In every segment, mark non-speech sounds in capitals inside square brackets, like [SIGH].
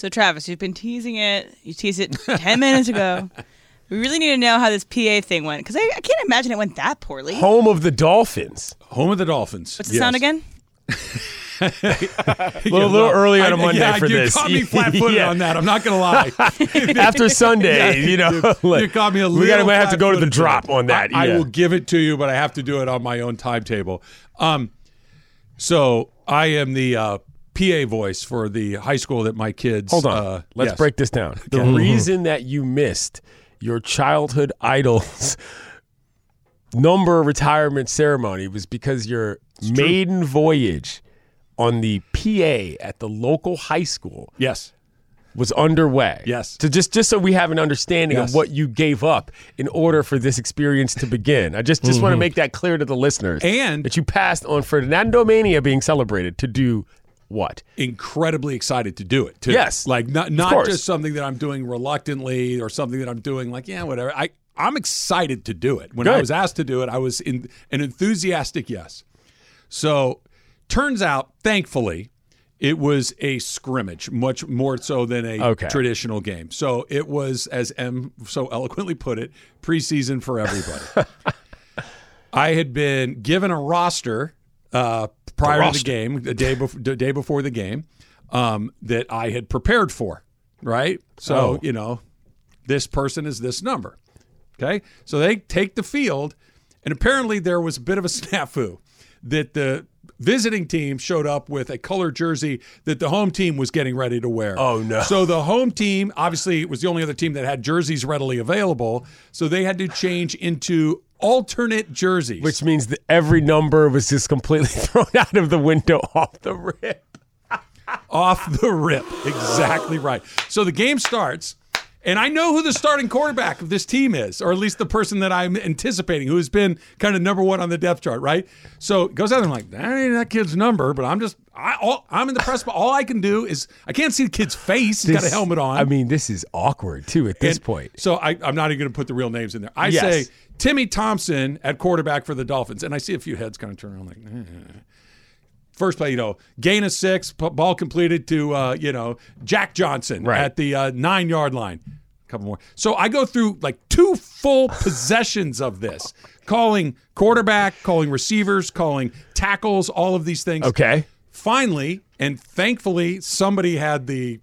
So, Travis, you've been teasing it. You teased it [LAUGHS] 10 minutes ago. We really need to know how this PA thing went because I, I can't imagine it went that poorly. Home of the Dolphins. Home of the Dolphins. What's the sound again? [LAUGHS] A little, little early on a I- Monday yeah, for you this. caught me [LAUGHS] flat-footed Yeah. on that. I'm not gonna lie. After Sunday, you know, you, like, you caught me a little. we gotta might have to go to the drop on that. I, I will give it to you, but I have to do it on my own timetable. Um, so I am the uh, PA voice for the high school that my kids. Hold on. Uh, Let's yes. break this down. The reason that you missed your childhood [LAUGHS] idol's number retirement ceremony was because your maiden voyage on the PA at the local high school Yes. was underway. Yes. So just just so we have an understanding Yes. of what you gave up in order for this experience to begin. I just just want to make that clear to the listeners. Mm-hmm. And- that you passed on Fernandomania being celebrated to do what? incredibly excited to do it too. Yes. like not not just something that I'm doing reluctantly or something that I'm doing like yeah whatever. I I'm excited to do it. When I was asked to do it, I was in an enthusiastic yes. So turns out, thankfully, it was a scrimmage, much more so than a Okay. traditional game. So it was, as M so eloquently put it, preseason for everybody. [LAUGHS] I had been given a roster uh, prior to the game, the day before, the day before the game, um, that I had prepared for. Right, so Oh. you know, this person is this number. Okay, so they take the field, and apparently there was a bit of a [LAUGHS] snafu that the visiting team showed up with a colored jersey that the home team was getting ready to wear. Oh, no. So the home team obviously was the only other team that had jerseys readily available, so they had to change into alternate jerseys. Which means that every number was just completely [LAUGHS] thrown out of the window [LAUGHS] off the rip. off the rip. Exactly right. So the game starts, and I know who the starting quarterback of this team is, or at least the person that I'm anticipating, who has been kind of number one on the depth chart, right? So it goes out, and I'm like, that ain't that kid's number, but I'm just, I, all, I'm in the press, but all I can do is, I can't see the kid's face. He's got a helmet on. I mean, this is awkward too at this And point. So I, I'm not even going to put the real names in there. I Yes. say Timmy Thompson at quarterback for the Dolphins, and I see a few heads kind of turn around like. eh. First play, you know, gain of six, ball completed to uh, you know Jack Johnson Right. at the uh, nine yard line. A couple more. So I go through like two full [LAUGHS] possessions of this, calling quarterback, calling receivers, calling tackles, all of these things. Okay. Finally, and thankfully, somebody had the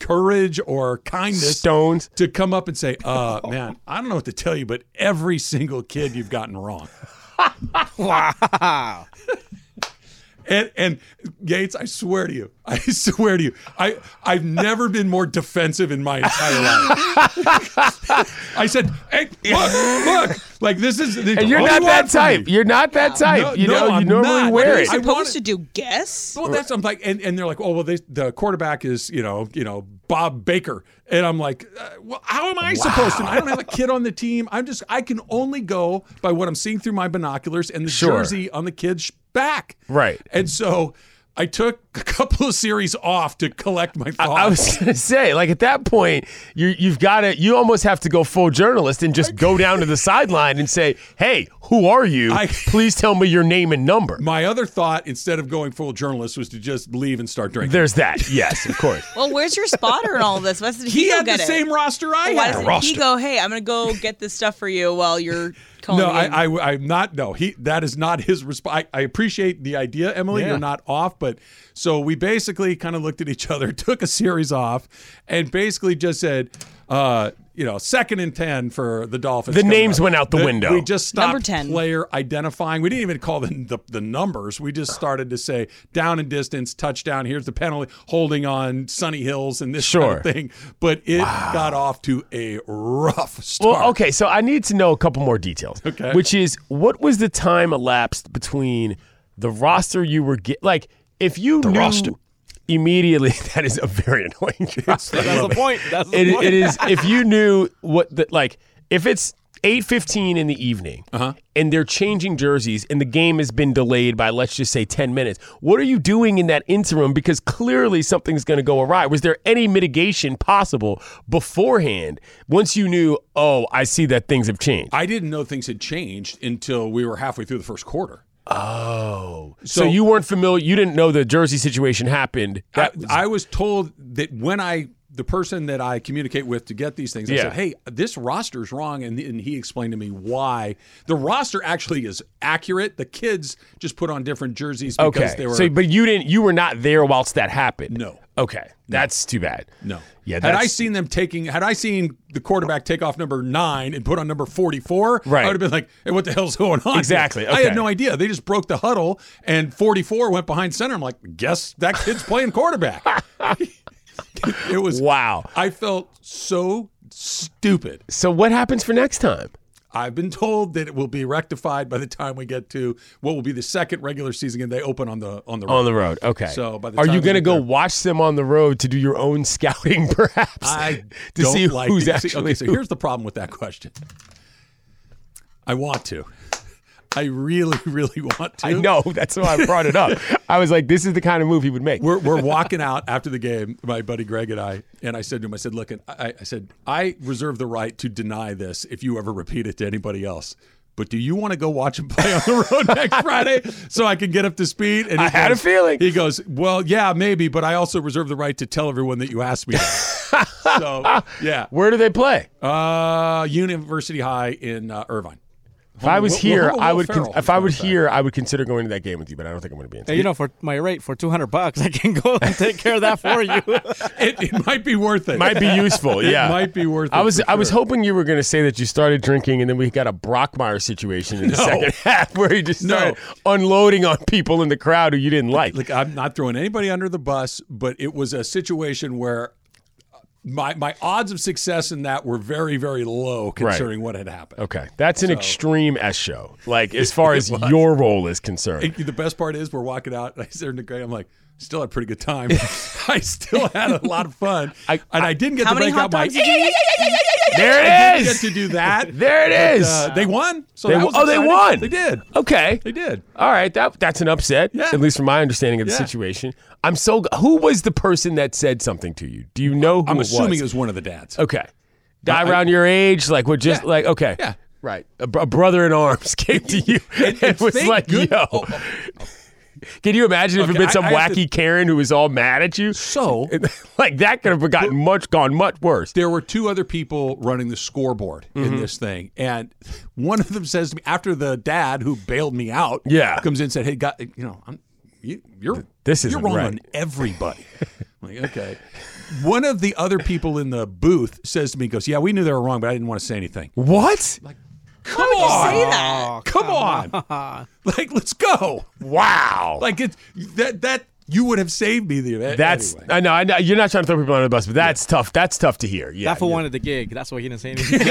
courage or kindness Stones. to come up and say, uh, man, I don't know what to tell you, but every single kid you've gotten wrong. [LAUGHS] Wow. And, and Gates, I swear to you, I [LAUGHS] swear to you, I, I've never been more defensive in my entire life. I said, hey, look, look, like this is. And you're not that type. You're not that type. No, you no, know, you I'm normally not. wear I it. wanted- Supposed to do guess? Well, that's I'm like, and, and they're like, oh well, they, the quarterback is you know you know Bob Baker, and I'm like, uh, well, how am I supposed to? I don't have a kid on the team. I'm just I can only go by what I'm seeing through my binoculars and the Sure. jersey on the kid's back. Right. And so I took [LAUGHS] a couple of series off to collect my thoughts. I was gonna say, like at that point, you you've got to you almost have to go full journalist and just go down to the sideline and say, "Hey, who are you? I- Please tell me your name and number." my other thought, instead of going full journalist, was to just leave and start drinking. There's that. Yes, of course. [LAUGHS] Well, where's your spotter and all of this? Why doesn't he, he had the it? same roster I Why had. doesn't he go, hey, I'm going to go get this stuff for you while you're calling No. I, I, I'm not. No, he. That is not his response. I, I appreciate the idea, Emily. Yeah. You're not off, but so we basically kind of looked at each other, [LAUGHS] took a series off, and basically just said, uh, you know, second and ten for the Dolphins. The names up. went out the window. We just stopped Number 10. player identifying. We didn't even call them the, the numbers. We just started to say down and distance, touchdown. Here's the penalty, holding on Sunny Hills and this Sure. kind of thing. But it got off to a rough start. Well, okay, so I need to know a couple more details. Okay. Which is what was the time elapsed between the roster you were get like if you knew roster. immediately [LAUGHS] that is a very annoying job. That's the point. That's the It, point. it is if you knew what the like if it's 8:15 in the evening Uh-huh. and they're changing jerseys and the game has been delayed by let's just say 10 minutes what are you doing in that interim because clearly something's going to go awry was there any mitigation possible beforehand once you knew oh I see that things have changed I didn't know things had changed until we were halfway through the first quarter. Oh so, So- you weren't familiar you didn't know the jersey situation happened I, was, I was told that when I the person that I communicate with to get these things, I Yeah. said, "Hey, this roster's wrong," and, and he explained to me why the roster actually is accurate. The kids just put on different jerseys because okay they were so but you didn't you were not there whilst that happened No. Okay that's too bad no. yeah had I seen them taking, had I seen the quarterback take off number nine and put on number forty-four, Right. I would have been like, "Hey, what the hell's going on?" here?" Exactly, I had no idea. They just broke the huddle, and forty-four went behind center. I'm like, "Guess that kid's playing quarterback." [LAUGHS] it was wow I felt so stupid. So what happens for next time? I've been told that it will be rectified by the time we get to what will be the second regular season game. They open on the on the road. On the road. Okay. So by the are you going to go there- watch them on the road to do your own [LAUGHS] scouting, perhaps? I to don't see like who's actually. okay. So here's the problem with that question. I want to. I really, [LAUGHS] really want to. I know. That's why I brought it up. I was like, this is the kind of move he would make. We're, we're walking out after the game, my buddy Greg and I, and I said to him, I said, look, I, I said, I reserve the right to deny this if you ever repeat it to anybody else. But do you want to go watch him play on the road [LAUGHS] next Friday so I can get up to speed? And he I had a feeling. He goes, well, yeah, maybe, but I also reserve the right to tell everyone that you asked me [LAUGHS] so, yeah. Where do they play? Uh, University High in uh, Irvine. If I was Will- here, Will- I Will would. Con- if I going was here, I would consider going to that game with you. But I don't think I'm going to be in. Hey, you know, for my rate, for 200 bucks, I can go and take care of that for you. [LAUGHS] It, it might be worth it. might be useful. Yeah, it might be worth it I was. for I was hoping you were going to say that you started drinking, and then we got a Brockmeyer situation in the No. second [LAUGHS] half where he just No. started unloading on people in the crowd who you didn't like. Look, I'm not throwing anybody under the bus, but it was a situation where my my odds of success in that were very very low considering what had happened. Okay, that's an extreme S show. Like as far as your role is concerned. And the best part is we're walking out, and I said to Greg, I'm like, still had a pretty good time. I still had a lot of fun, I- and I didn't get How to many break hot out my. dogs did you eat? [LAUGHS] there it is. it get to do that. There it is. But, uh, they won. So They oh, they won. They did. Okay. They did. All right, that that's an upset. Yeah. At least from my understanding of the Yeah. situation. I'm so. Who was the person that said something to you? Do you know who I'm it assuming was? it was one of the dads. Okay. Guy I- around your age, like what? Just Yeah. like okay. Yeah. Right. A, a brother in arms [LAUGHS] came to you and, and was like, good- "Yo." oh, Can you imagine if it had been some I- I wacky Karen who was all mad at you? So [LAUGHS] like that could have gotten much gone much worse. there were two other people running the scoreboard Mm-hmm. in this thing, and one of them says to me after the dad who bailed me out, Yeah. comes in and said, "Hey, God, you know, I'm, you, you're This is you're wrong right." on everybody." I'm [LAUGHS] like, okay. One of the other people in the booth says to me, "Goes, yeah, we knew they were wrong, but I didn't want to say anything." What? Come would you on, say that? come on, [LAUGHS] like let's go. Wow. Like it that that you would have saved me the event. That's anyway. I know I know you're not trying to throw people under the bus, but that's tough. That's tough to hear. Yeah. that fool yeah. wanted the gig. That's why he didn't say [LAUGHS] anything. [LAUGHS]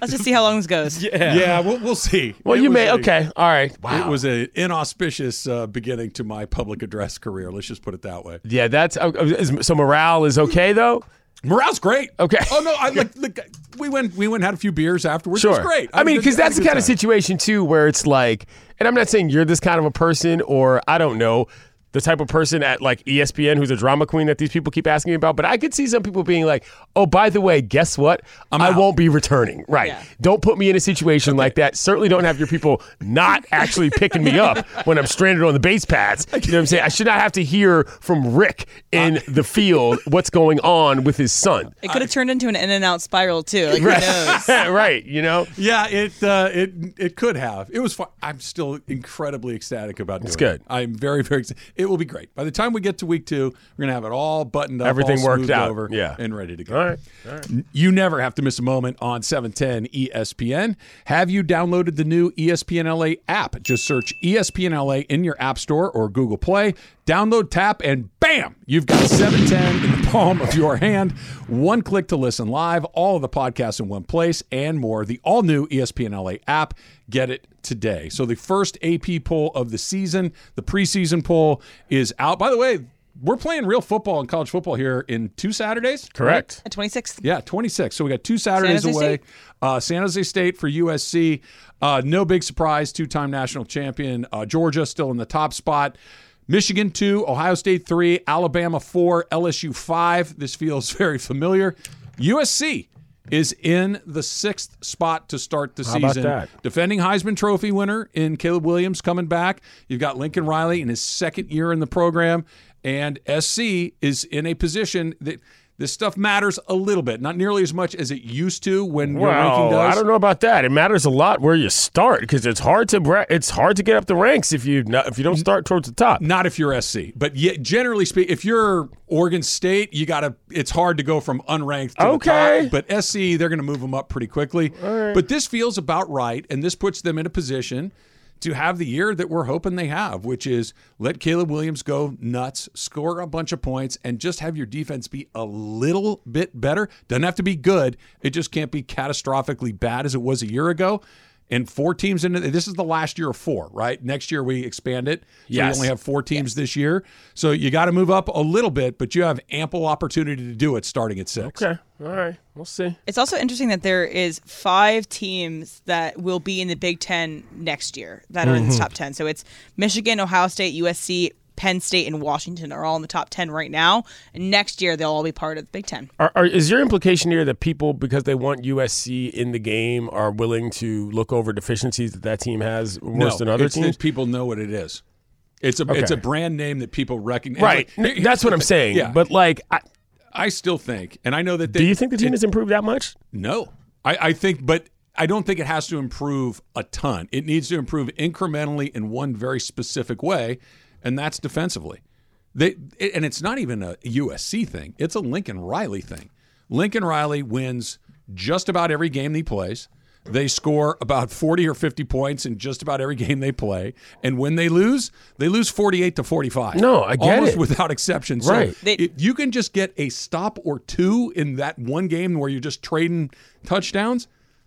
Let's just see how long this goes. yeah. yeah, we'll, we'll see. Well, It you may a- okay. All right. Wow. It was an inauspicious uh, beginning to my public address career. Let's just put it that way. Yeah, that's uh, is, so. Morale is okay though. Morale's great. Okay. Oh no, I [LAUGHS] like. Look, we went. We went and had a few beers afterwards. It Sure. was great. I mean, because that's the kind of situation too, where it's like, and I'm not saying you're this kind of a person, or I don't know. The type of person at like ESPN who's a drama queen that these people keep asking me about, but I could see some people being like, "Oh, by the way, guess what? I out." won't be returning." Right? Yeah. Don't put me in a situation like that. Certainly, don't have your people not actually picking me up when I'm stranded on the base paths. You know what I'm saying? I should not have to hear from Rick in the field what's going on with his son. It could have turned into an in and out spiral too. Like who knows? [LAUGHS] right? You know. Yeah, it uh, it it could have. It was fun. I'm still incredibly ecstatic about doing it's good. it. I'm very very. excited. It it will be great. By the time we get to week two, we're gonna have it all buttoned up, Everything all worked out. over, Yeah. and ready to go. All right. All right. You never have to miss a moment on E 710 ESPN. Have you downloaded the new ESPN LA app? Just search ESPN LA in your App Store or Google Play. Download, tap, and bam, you've got 710 in the [LAUGHS] palm of your hand. One click to listen live, all of the podcasts in one place, and more. The all new ESPN LA app. Get it today. So, the first AP poll of the season, the preseason poll, is out. By the way, we're playing real football and college football here in two Saturdays. Correct. At 26th. Yeah, 26th. So we got two Saturdays San away. Uh, San Jose State for USC. Uh, no big surprise. Two time national champion. Uh, Georgia still in the top spot. Michigan two, Ohio State three, Alabama four, LSU five. This feels [LAUGHS] very familiar. USC is in the sixth spot to start the How season. that? Defending Heisman Trophy winner in Caleb Williams coming back. You've got Lincoln Riley in his second year in the program, and SC is in a position that this stuff matters a little bit, not nearly as much as it used to when your ranking Well, does. I don't know about that. It matters a lot where you start because it's hard to it's hard to get up the ranks if you not, if you don't start towards the top. Not if you're SC, but yet generally speaking, if you're Oregon State, you got to. It's hard to go from unranked to Okay. top. But SC, they're going to move them up pretty quickly. But this feels about right, and this puts them in a position to have the year that we're hoping they have, which is let Caleb Williams go nuts, score a bunch of points, and just have your defense be a little bit better. Doesn't have to be good. It just can't be catastrophically bad as it was a year ago. And four teams in it. This is the last year of four, right? Next year we expand it. So Yes. we only have four teams this year. So you got to move up a little bit, but you have ample opportunity to do it starting at six. Okay, all right, we'll see. It's also interesting that there is five teams that will be in the Big Ten next year that are in Mm-hmm. the top ten. So it's Michigan, Ohio State, USC, Penn State, and Washington are all in the top ten right now. And next year they'll all be part of the Big Ten. Are, are, is your implication here that people, because they want USC in the game, are willing to look over deficiencies that that team has worse No, than other it's teams? people know what it is. It's a it's a brand name that people recognize. Right, Like, that's what I'm saying. Yeah. But like, I, I still think, and I know that. They, do you think the team has improved that much? No, I, I think, but I don't think it has to improve a ton. It needs to improve incrementally in one very specific way, and that's defensively. They, and it's not even a USC thing; it's a Lincoln Riley thing. Lincoln Riley wins just about every game he plays. They score about 40 or 50 points in just about every [LAUGHS] game they play. And when they lose, they lose 48 to 45. No, I get Almost it. without exception. So Right. They- if you can just get a stop or two in that one game where you're just trading touchdowns,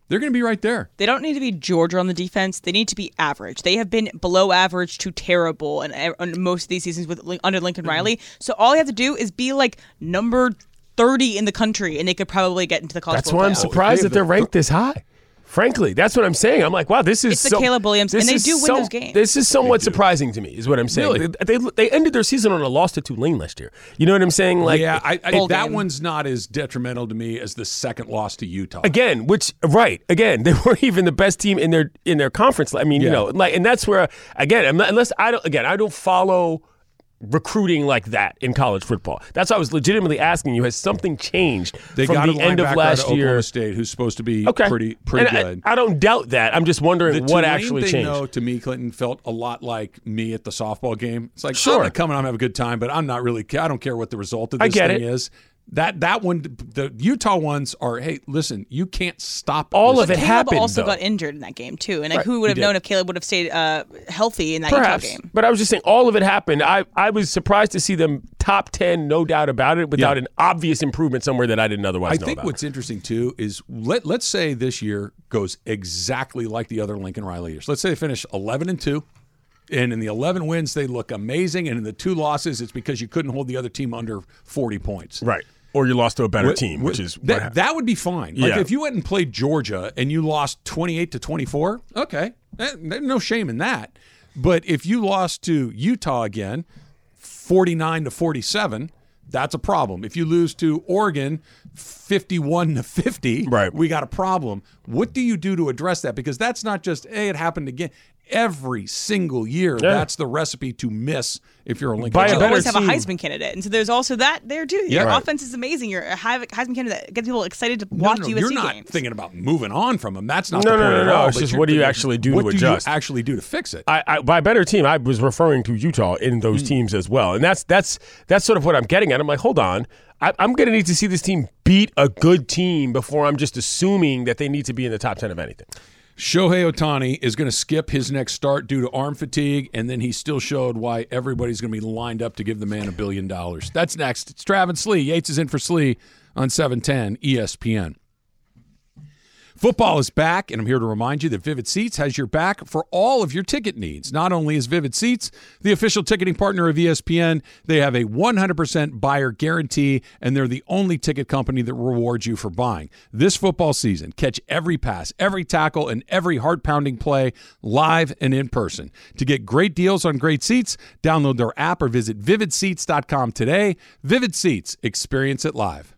they're going to be right there. They don't need to be Georgia on the defense. They need to be average. They have been below average to terrible in, in most of these seasons with under Lincoln Mm-hmm. Riley. So all you have to do is be like number thirty in the country, and they could probably get into the college. That's why I'm playoff. surprised that they're ranked this high. Frankly, that's what I'm saying. I'm like, wow, this is It's the so- Caleb Williams, and they do win so- those games. This is somewhat surprising to me, is what I'm saying. Really? They, they they ended their season on a loss to Tulane last year. You know what I'm saying? Like, yeah, I, I, that game. one's not as detrimental to me as the second loss to Utah. again which right again [LAUGHS] they weren't even the best team in their in their conference i mean you know like and that's where again unless i don't again i don't follow recruiting like that in college football that's why i was legitimately asking you has something changed They from got the end of last Oklahoma year State who's supposed to be okay pretty pretty And I- good. I, don't doubt that i'm just wondering the what Tulane actually thing, changed though, to me, Clinton felt a lot like me at the softball game. It's like, Sure. I'm and I'm a good time, but I'm not really. I don't care what the result of I this thing it. is. That that one, the Utah ones are. Hey, listen, you can't stop All this of it. Caleb happened, also though. got injured in that game too, and like, Right. who would have known if Caleb would have stayed uh, healthy in that Perhaps, Utah game? but I was just saying, all of it happened. I, I was surprised to see them top ten, no doubt about it, without Yeah. an obvious improvement somewhere that I didn't otherwise I know think about. what's interesting too is let let's say this year goes exactly like the other Lincoln Riley years. Let's say they finish 11 and 2 and in the 11 wins they look amazing and in the two losses it's because you couldn't hold the other team under 40 points. right, or you lost to a better team, wh- which is that, that would be fine. Like Yeah. if you went and played Georgia and you lost 28 to 24, okay. Eh, no shame in that. But if you lost to Utah again 49 to 47, that's a problem. If you lose to Oregon 51 to 50, Right. we got a problem. What do you do to address that? Because that's not just, hey, it happened again. Every single year. Yeah. That's the recipe to miss if you're a Lincoln. By a you Riley. better always have a. Heisman candidate, and so there's also that there too. Yeah. Your Right. offense is amazing. You're a Heisman candidate that gets people excited to No, watch no, USC you're not games. thinking about moving on from them. That's not No, the no, point no, at no. all, It's just what do you actually do what to do adjust? you actually do to fix it? I, I, by better team, I was referring to Utah in those hmm. teams as well, and that's that's that's sort of what I'm getting at. I'm like, hold on, I, I'm going to need to see this team beat a good team before I'm just assuming that they need to be in the top ten of anything. Shohei Ohtani is going to skip his next start due to arm fatigue, and then he still showed why everybody's going to be lined up to give the man a billion dollars. That's next. It's Travis Slee. Yates is in for Slee on E 710 ESPN. Football is back, and I'm here to remind you that Vivid Seats has your back for all of your ticket needs. Not only is Vivid Seats the official ticketing partner of ESPN, they have a 100% buyer guarantee, and they're the only ticket company that rewards you for buying. This football season, catch every pass, every tackle, and every heart pounding play live and in person. To get great deals on great seats, download their app or visit vividseats.com today. Vivid Seats, experience it live.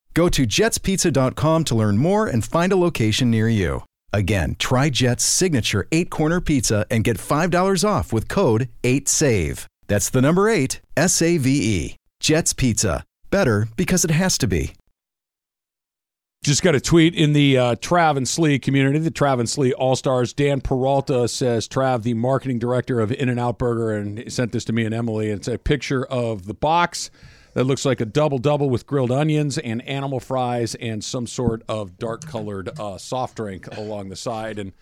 Go to jetspizza.com to learn more and find a location near you. Again, try Jet's signature eight corner pizza and get $5 off with code 8SAVE. That's the number eight, S A V E. Jet's Pizza. Better because it has to be. Just got a tweet in the uh, Trav and Slee community, the Trav and Slee All Stars. Dan Peralta says, Trav, the marketing director of In N Out Burger, and sent this to me and Emily. It's a picture of the box that looks like a double double with grilled onions and animal fries and some sort of dark colored uh, soft drink along the side. And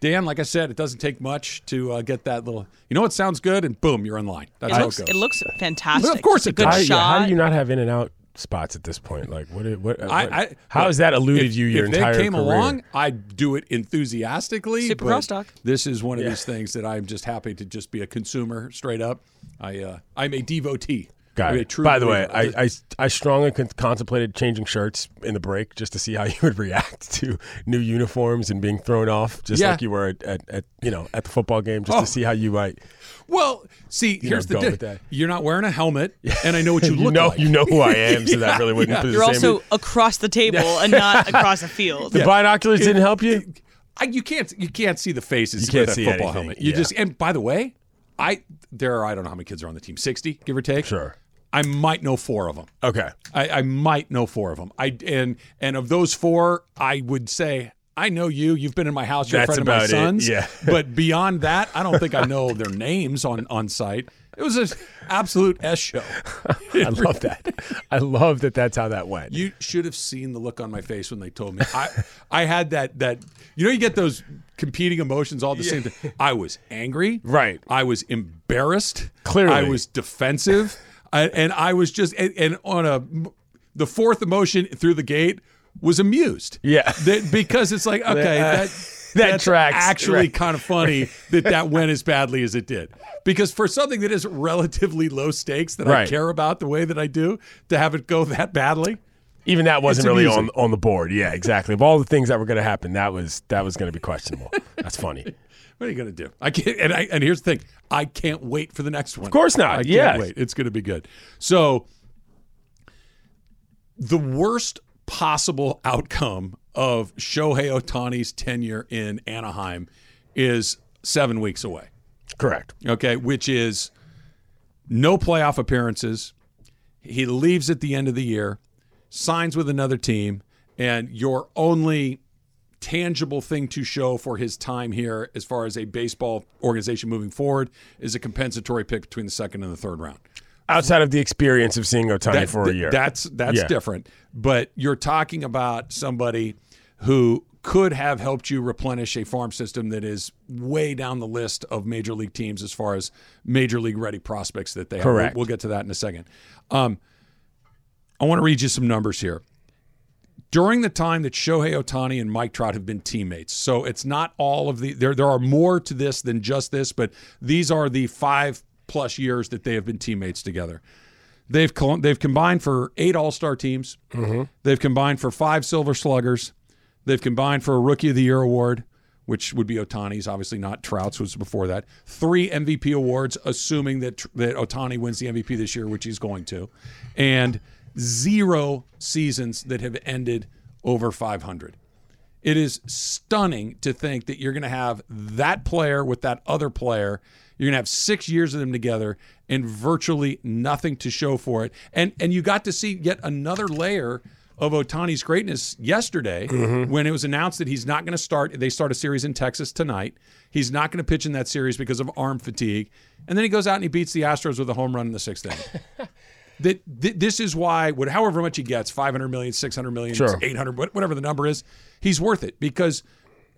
Dan, like I said, it doesn't take much to uh, get that little. You know what sounds good, and boom, you're in line. That's it, how looks, it it looks fantastic. Of course Just a good. How, shot. how do you not have in and out spots at this point? Like, what? what, I, what- I, how has that eluded if, you your if entire they came career? along, I'd do it enthusiastically. Super but crosstalk. This is one of these things that I'm just happy to just be a consumer straight up. I uh, I'm a devotee. Got I'm it. true By the way. I, I, I strongly con- contemplated changing shirts in the break just to see how [LAUGHS] you would react to new uniforms and being thrown off, just Yeah. like you were at, at, at you know at the football game, just Oh. to see how you might. well, see, here's know, the go di- You're not wearing a helmet, [LAUGHS] and I know what you, You look know, like. you know who I [LAUGHS] am, so that really wouldn't. Yeah. put the You're same- also across the table and not across the field. the binoculars didn't help you. I, you can't you can't see the faces You can't with see a football anything, helmet. You yeah. just and by the way, I there are I don't know how many kids are on the team, sixty give or take. Sure. I might know four of them. Okay. I, I might know four of them. I and and of those four, I would say I know you. You've been in my house. You're That's a friend of my about it, son's. yeah. [LAUGHS] but beyond that, I don't think I know their names on on site. It was an absolute s show. [LAUGHS] I love that. I love that. That's how that went. You should have seen the look on my face when they told me. I I had that that you know you get those competing emotions all the same thing. I was angry. Right. I was embarrassed. Clearly. I was defensive. I, and I was just and, and on a the fourth emotion through the gate was amused. Yeah. That, because it's like [LAUGHS] okay Uh, that that that's tracks, actually right. kind of funny that that went as badly as it did. Because for something that is relatively low stakes that I care about the way that I do, to have it go that badly, Even that wasn't really on on the board. Yeah, exactly. Of all the things that were going to happen, that was that was going to be questionable. That's funny. What are you going to do? I can't. And, I, and here's the thing: I can't wait for the next one. Of course not. I can't Yes. wait. It's going to be good. So, the worst possible outcome of Shohei Ohtani's tenure in Anaheim is seven weeks away. Correct. Okay, which is no playoff appearances. He leaves at the end of the year, signs with another team, and your only tangible thing to show for his time here as far as a baseball organization moving forward is a compensatory pick between the second and the third round. outside of the experience of seeing Ohtani That- for a year. That's that's Yeah. different. But you're talking about somebody who could have helped you replenish a farm system that is way down the list of major league teams as far as major league ready prospects that they have. Correct. We'll, we'll get to that in a second. Um, I want to read you some numbers here. During the time that Shohei Ohtani and Mike Trout have been teammates, so it's not all of the there. There are more to this than just this, but these are the five plus years that they have been teammates together. They've they've combined for eight All Star teams. Mm-hmm. They've combined for five Silver Sluggers. They've combined for a Rookie of the Year award, which would be Ohtani's, obviously not Trout's, was before that. Three MVP awards, assuming that that Ohtani wins the MVP this year, which he's going to, and zero seasons that have ended over 500. It is stunning to think that you're going to have that player with that other player. You're going to have six years of them together and virtually nothing to show for it. And and you got to see yet another layer of Ohtani's greatness yesterday mm-hmm. when it was announced that he's not going to start. They start a series in Texas tonight. He's not going to pitch in that series because of arm fatigue. And then he goes out and he beats the Astros with a home run in the sixth inning. [LAUGHS] that th- this is why, what, however much he gets, 500 million, 600 million, Sure. 800, whatever the number is, he's worth it because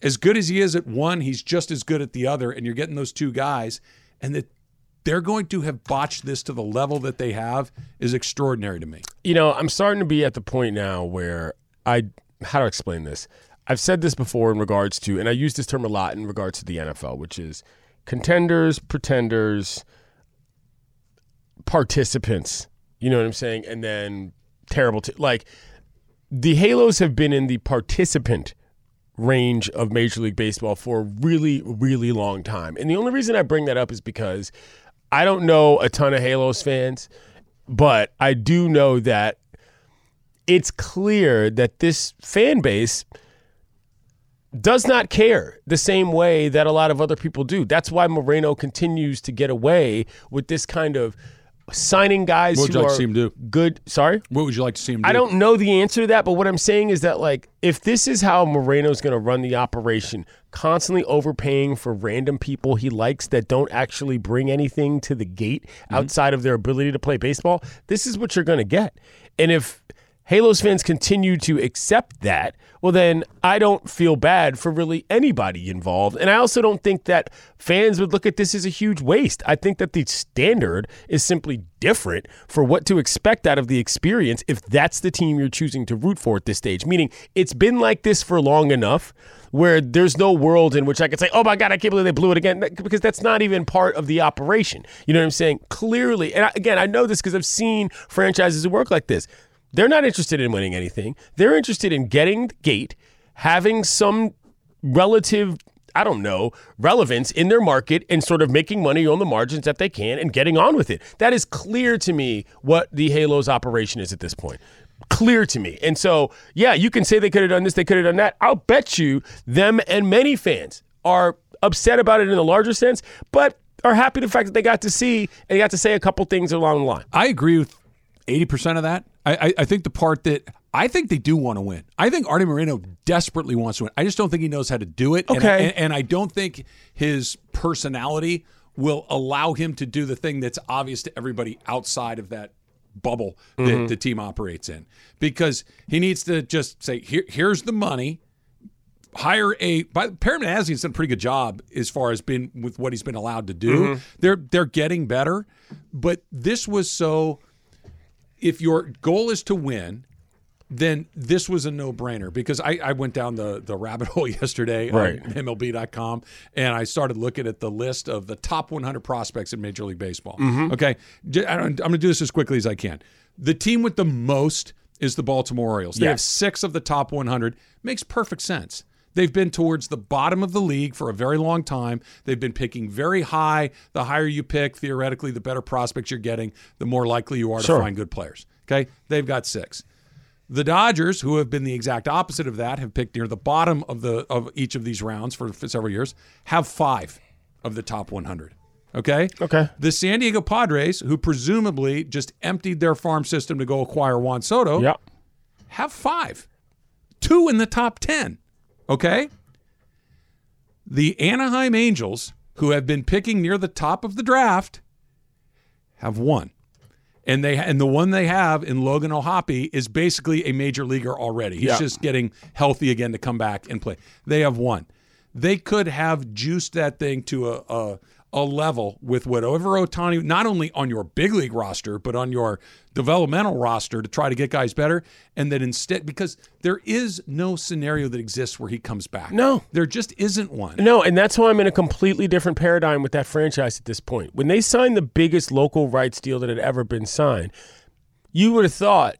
as good as he is at one, he's just as good at the other. And you're getting those two guys, and that they're going to have botched this to the level that they have is extraordinary to me. you know, I'm starting to be at the point now where I how to explain this. I've said this before in regards to, and I use this term a lot in regards to the NFL, which is contenders, pretenders, participants. You know what I'm saying? And then terrible, t- like the Halos have been in the participant range of Major League Baseball for a really, really long time. And the only reason I bring that up is because I don't know a ton of Halos fans, but I do know that it's clear that this fan base does not care the same way that a lot of other people do. That's why Moreno continues to get away with this kind of signing guys What would who you like are to see him do? good. Sorry? What would you like to see him do? I don't know the answer to that, but what I'm saying is that like if this is how Moreno's going to run the operation, constantly overpaying for random people he likes that don't actually bring anything to the gate Mm-hmm. outside of their ability to play baseball, this is what you're going to get. And if Halos fans continue to accept that, well, then I don't feel bad for really anybody involved. And I also don't think that fans would look at this as a huge waste. I think that the standard is simply different for what to expect out of the experience if that's the team you're choosing to root for at this stage. Meaning, it's been like this for long enough where there's no world in which I could say, oh my God, I can't believe they blew it again, because that's not even part of the operation. You know what I'm saying? Clearly, and again, I know this because I've seen franchises work like this. They're not interested in winning anything. They're interested in getting the gate, having some relative, I don't know, relevance in their market and sort of making money on the margins that they can and getting on with it. That is clear to me what the Halos operation is at this point. Clear to me. And so, yeah, you can say they could have done this, they could have done that. I'll bet you them and many fans are upset about it in the larger sense, but are happy the fact that they got to see and got to say a couple things along the line. I agree with eighty percent of that. I, I, I think the part that I think they do want to win. I think Artie Moreno desperately wants to win. I just don't think he knows how to do it. And I- Okay. and, and I don't think his personality will allow him to do the thing that's obvious to everybody outside of that bubble that Mhm. the team operates in. Because he needs to just say, Here, here's the money. Hire a. But Perry has done a pretty good job as far as being with what he's been allowed to do. Mhm. They're they're getting better, but this was so if your goal is to win, then this was a no brainer because I, I went down the, the rabbit [LAUGHS] hole yesterday Right. on MLB.com and I started looking at the list of the top 100 prospects in Major League Baseball. Mhm. Okay. J- I don't- I'm going to do this as quickly as I can. The team with the most is the Baltimore Orioles. They have six of the top 100. Makes perfect sense. They've been towards the bottom of the league for a very long time. They've been picking very high. The higher you pick, theoretically, the better prospects you're getting, the more likely you are Sure. to find good players. Okay. They've got six. The Dodgers, who have been the exact opposite of that, have picked near the bottom of the of each of these rounds for, for several years, have five of the top 100. Okay. Okay. The San Diego Padres, who presumably just emptied their farm system to go acquire Juan Soto, Yep. have five, two in the top 10. Okay. The Anaheim Angels, who have been picking near the top of the draft, have one. And they and the one they have in Logan O'Hoppe is basically a major leaguer already. He's Yeah. just getting healthy again to come back and play. They have one. They could have juiced that thing to a a, a level with whatever Ohtani, not only on your big league roster, but on your developmental roster to try to get guys better. And that instead, because there is no scenario that exists where he comes back. No. There just isn't one. No, and that's why I'm in a completely different paradigm with that franchise at this point. When they signed the biggest local rights deal that had ever been signed, you would have thought,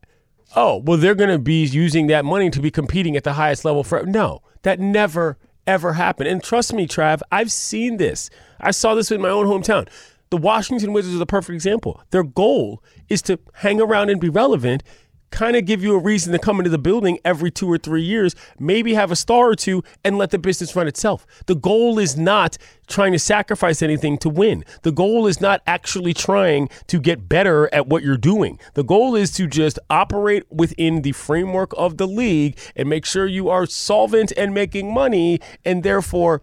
oh, well, they're going to be using that money to be competing at the highest level for. No, that never, ever happen. And trust me, Trav, I've seen this. I saw this in my own hometown. The Washington Wizards are the perfect example. Their goal is to hang around and be relevant kind of give you a reason to come into the building every two or three years, maybe have a star or two, and let the business run itself. The goal is not trying to sacrifice anything to win. The goal is not actually trying to get better at what you're doing. The goal is to just operate within the framework of the league and make sure you are solvent and making money, and therefore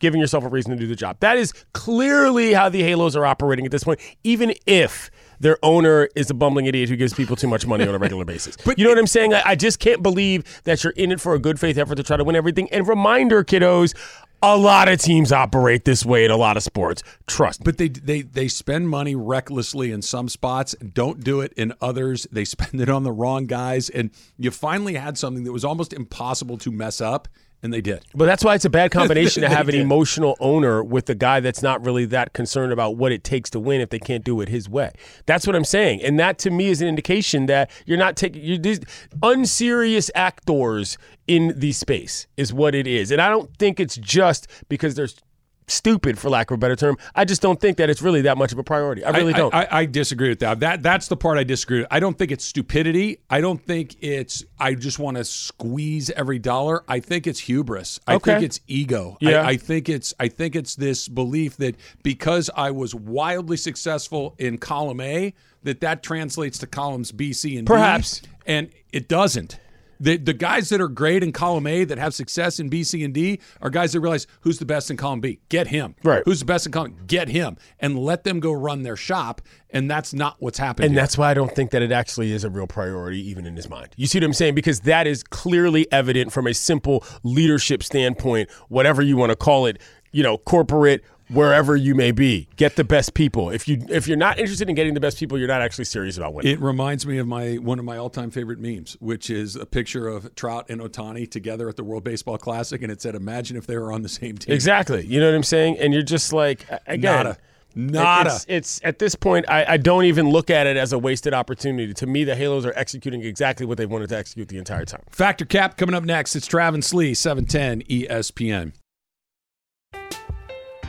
giving yourself a reason to do the job. That is clearly how the Halos are operating at this point, even if their owner is a bumbling idiot who gives people too much money on a regular basis. But you know what I'm saying? I, I just can't believe that you're in it for a good faith effort to try to win everything. And reminder, kiddos, a lot of teams operate this way in a lot of sports. Trust. But they they they spend money recklessly in some spots, don't do it in others. They [LAUGHS] spend it on the wrong guys, and you finally had something that was almost impossible to mess up, and they did. But that's why it's a bad combination to [LAUGHS] have an did. emotional owner with a guy that's not really that concerned about what it takes to win if they can't do it his way. That's what I'm saying, and that to me is an indication that you're not taking you're these unserious actors in the space is what it is, and I don't think it's just because they're stupid, for lack of a better term. I just don't think that it's really that much of a priority. I really don't. I, I disagree with that. That that's the part I disagree with. I don't think it's stupidity. I don't think it's. I just want to squeeze every dollar. I think it's hubris. I Okay. think it's ego. Yeah. I, I think it's. I think it's this belief that because I was wildly successful in column A, that that translates to columns B, C, and D. Perhaps. and it doesn't. The, the guys that are great in column A that have success in B, C, and D are guys that realize who's the best in column B. Get him. Right. Who's the best in column? Get him. And let them go run their shop. And that's not what's happening. And here. that's why I don't think that it actually is a real priority, even in his mind. You see what I'm saying? Because that is clearly evident from a simple leadership standpoint, whatever you want to call it, you know, corporate, wherever you may be. Get the best people. If you if you're not interested in getting the best people, you're not actually serious about winning. It reminds me of my one of my all-time favorite memes, which is a picture of Trout and Ohtani together at the World Baseball Classic, and it said, "Imagine if they were on the same team." exactly. You know what I'm saying? And you're just like again. Nada. Nada. It's, it's at this point, I, I don't even look at it as a wasted opportunity. To me, the Halos are executing exactly what they wanted to execute the entire time. Fact or Cap coming up next. It's Travis Lee, E 710 ESPN.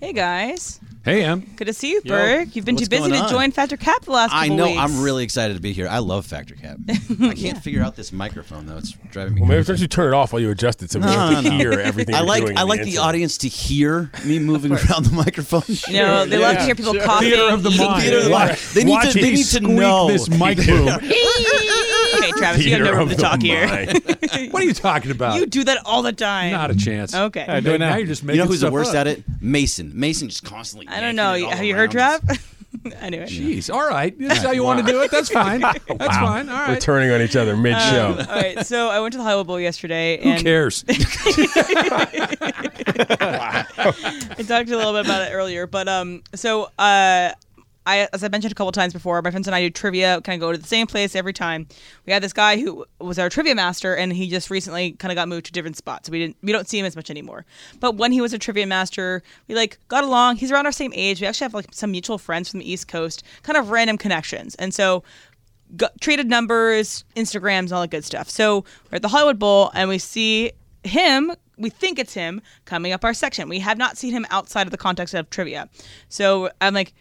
Hey guys, Hey, Em. good to see you, Yo, Berg. You've been what's too busy going to on? join Fact or Cap the last couple I know. weeks. I'm really excited to be here. I love Fact or Cap. [LAUGHS] I can't figure out this microphone though. It's driving me. Well, maybe crazy. don't you turn it off while you adjust it so we No, have to no. hear everything I you're like doing I in like the insert. audience to hear me moving around the microphone. [LAUGHS] You know, they love to hear people coughing. Theater of the mind. Theater of the mind. They need Watch to. They me need to squeak know this [LAUGHS] mic boom. Okay, Travis, you have no room to the talk here. [LAUGHS] What are you talking about? you do that all the time. Not a chance. Okay. Now, do it now. you're just making. You know who's the worst up. at it? Mason. Mason just constantly. I don't know. it all Have you heard around. Trav? [LAUGHS] anyway. Jeez. All right. That's how you want to do it. That's fine. [LAUGHS] That's fine. All We're turning on each other mid show. Um, all right, so I went to the Hollywood Bowl yesterday. Who and cares? I talked a little bit about it earlier, but um, so uh, I, as I mentioned a couple times before, my friends and I do trivia. Kind of go to the same place every time. We had this guy who was our trivia master, and he just recently kind of got moved to different spots. So we didn't, we don't see him as much anymore. But when he was a trivia master, we like got along. He's around our same age. We actually have like some mutual friends from the East Coast, kind of random connections, and so got, traded numbers, Instagrams, all that good stuff. So we're at the Hollywood Bowl, and we see him. We think it's him coming up our section. We have not seen him outside of the context of trivia. So I'm like,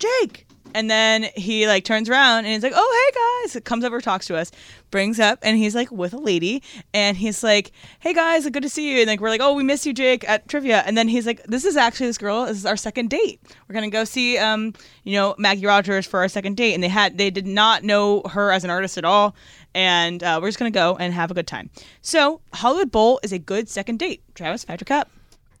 Jake. And then he like turns around and he's like, "Oh, hey guys!" Comes over, talks to us, brings up, and he's like with a lady, and he's like, "Hey guys, good to see you." And like we're like, "Oh, we miss you, Jake, at trivia." And then he's like, "This is actually this girl. This is our second date. We're gonna go see, um, you know, Maggie Rogers for our second date." And they had they did not know her as an artist at all, and uh, we're just gonna go and have a good time. So Hollywood Bowl is a good second date. Travis, Fact or Cap.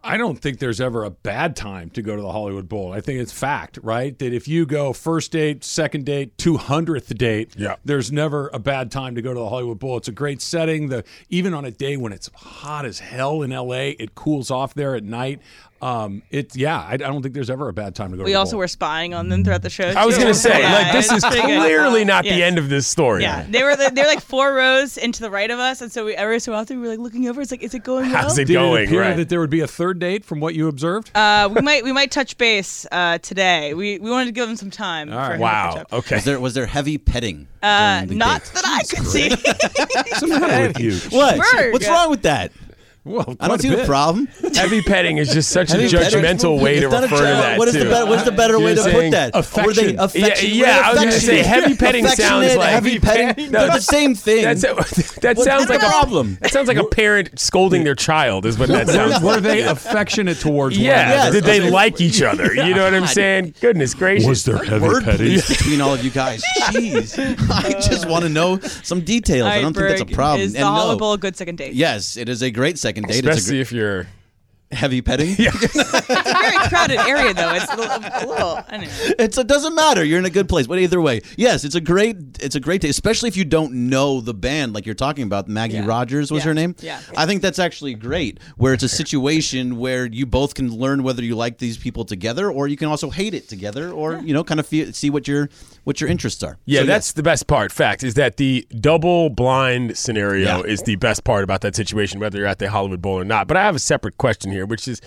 I don't think there's ever a bad time to go to the Hollywood Bowl. I think it's fact, right? That if you go first date, second date, 200th date, Yeah. there's never a bad time to go to the Hollywood Bowl. It's a great setting. The even on a day when it's hot as hell in LA, it cools off there at night. Um, it yeah, I, I don't think there's ever a bad time to go. We to the also bowl. were spying on them throughout the show. I was too. going to say, Yeah, like, this is clearly not the end of this story. Yeah, they were they're like four rows into the right of us, and so we every so often we were like looking over. It's like, is it going well? How's it Did going? it appear Right. that there would be a third date from what you observed? Uh, we might we might touch base uh, today. We we wanted to give them some time. for him to catch up. Okay. Was there was there heavy petting? Uh, not date? that I could see. [LAUGHS] [LAUGHS] What's the matter with you? What? What's wrong with that? Well, I don't quite a see the bit. problem. [LAUGHS] Heavy petting is just such a Heavy petting? judgmental way to It's refer to that. What is too. the better? What's the better way to put saying that? Were they affection. affection? Yeah, yeah, I was going gonna say heavy petting sounds like- heavy petting. No, They're the same thing. That's [LAUGHS] that What's sounds the like problem? A, that sounds like a parent scolding their child. Is what that sounds. Were like. they affectionate towards one Yeah. another? Did they like each other? You know what I'm saying? Goodness gracious. Was there heavy petting? between all of you guys. Jeez, I just want to know some details. I don't think that's a problem. Is the And no, a good second date? yes, it is a great second date. It's a Especially if you're. Heavy petting. [LAUGHS] It's a very crowded area though. It's a little. A little I. It's it doesn't matter. You're in a good place. But either way, yes, it's a great it's a great day, especially if you don't know the band like you're talking about. Maggie Yeah. Rogers was Yeah. her name. Yeah. I think that's actually great. Where it's a situation where you both can learn whether you like these people together, or you can also hate it together, or you know, kind of feel, see what your what your interests are. Yeah, So, that's the best part. Fact is that the double blind scenario Yeah. is the best part about that situation, whether you're at the Hollywood Bowl or not. But I have a separate question here, which is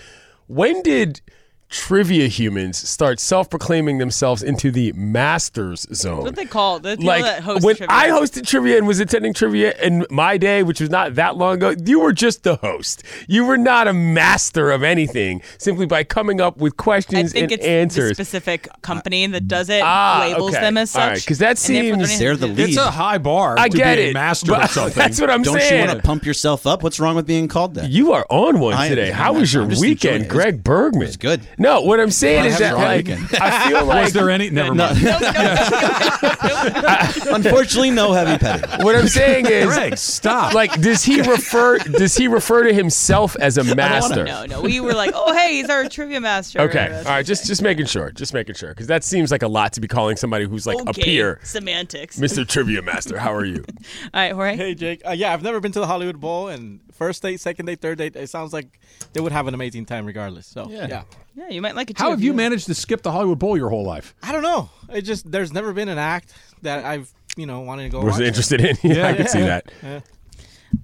when did trivia humans start self-proclaiming themselves into the masters zone? What they call the people like that host when trivia. I hosted trivia and was attending trivia in my day, which was not that long ago, you were just the host. You were not a master of anything simply by coming up with I questions think and it's the answers. specific company that does it Ah, labels okay. them as such. All right, 'cause that and seems- they're They're the lead. It's a high bar I to get be a it, master but of something. [LAUGHS] that's what I'm saying. Don't you want to pump yourself up? What's wrong with being called that? You are on one I today. How was your weekend. Greg Bergman? It's good. No, what I'm saying Well, is that have a strong like. [LAUGHS] I feel like Was there any? Never No. mind. [LAUGHS] [LAUGHS] Unfortunately, no heavy petting. what I'm saying is, Greg, stop. like, does he refer? Does he refer to himself as a master? No, no. We were like, oh, hey, he's our trivia master. Okay, That's all right, just just making sure, just making sure, because that seems like a lot to be calling somebody who's like a peer, Semantics. Mr. Trivia Master. How are you? All right, Jorge. Hey, Jake. Uh, yeah, I've never been to the Hollywood Bowl, and first date, second date, third date, it sounds like they would have an amazing time regardless. So, Yeah. yeah. Yeah, you might like it too. How have you managed to skip the Hollywood Bowl your whole life? I don't know. It just, there's never been an act that I've, you know, wanted to go Was watch. interested in? [LAUGHS] Yeah, I could see that. Yeah.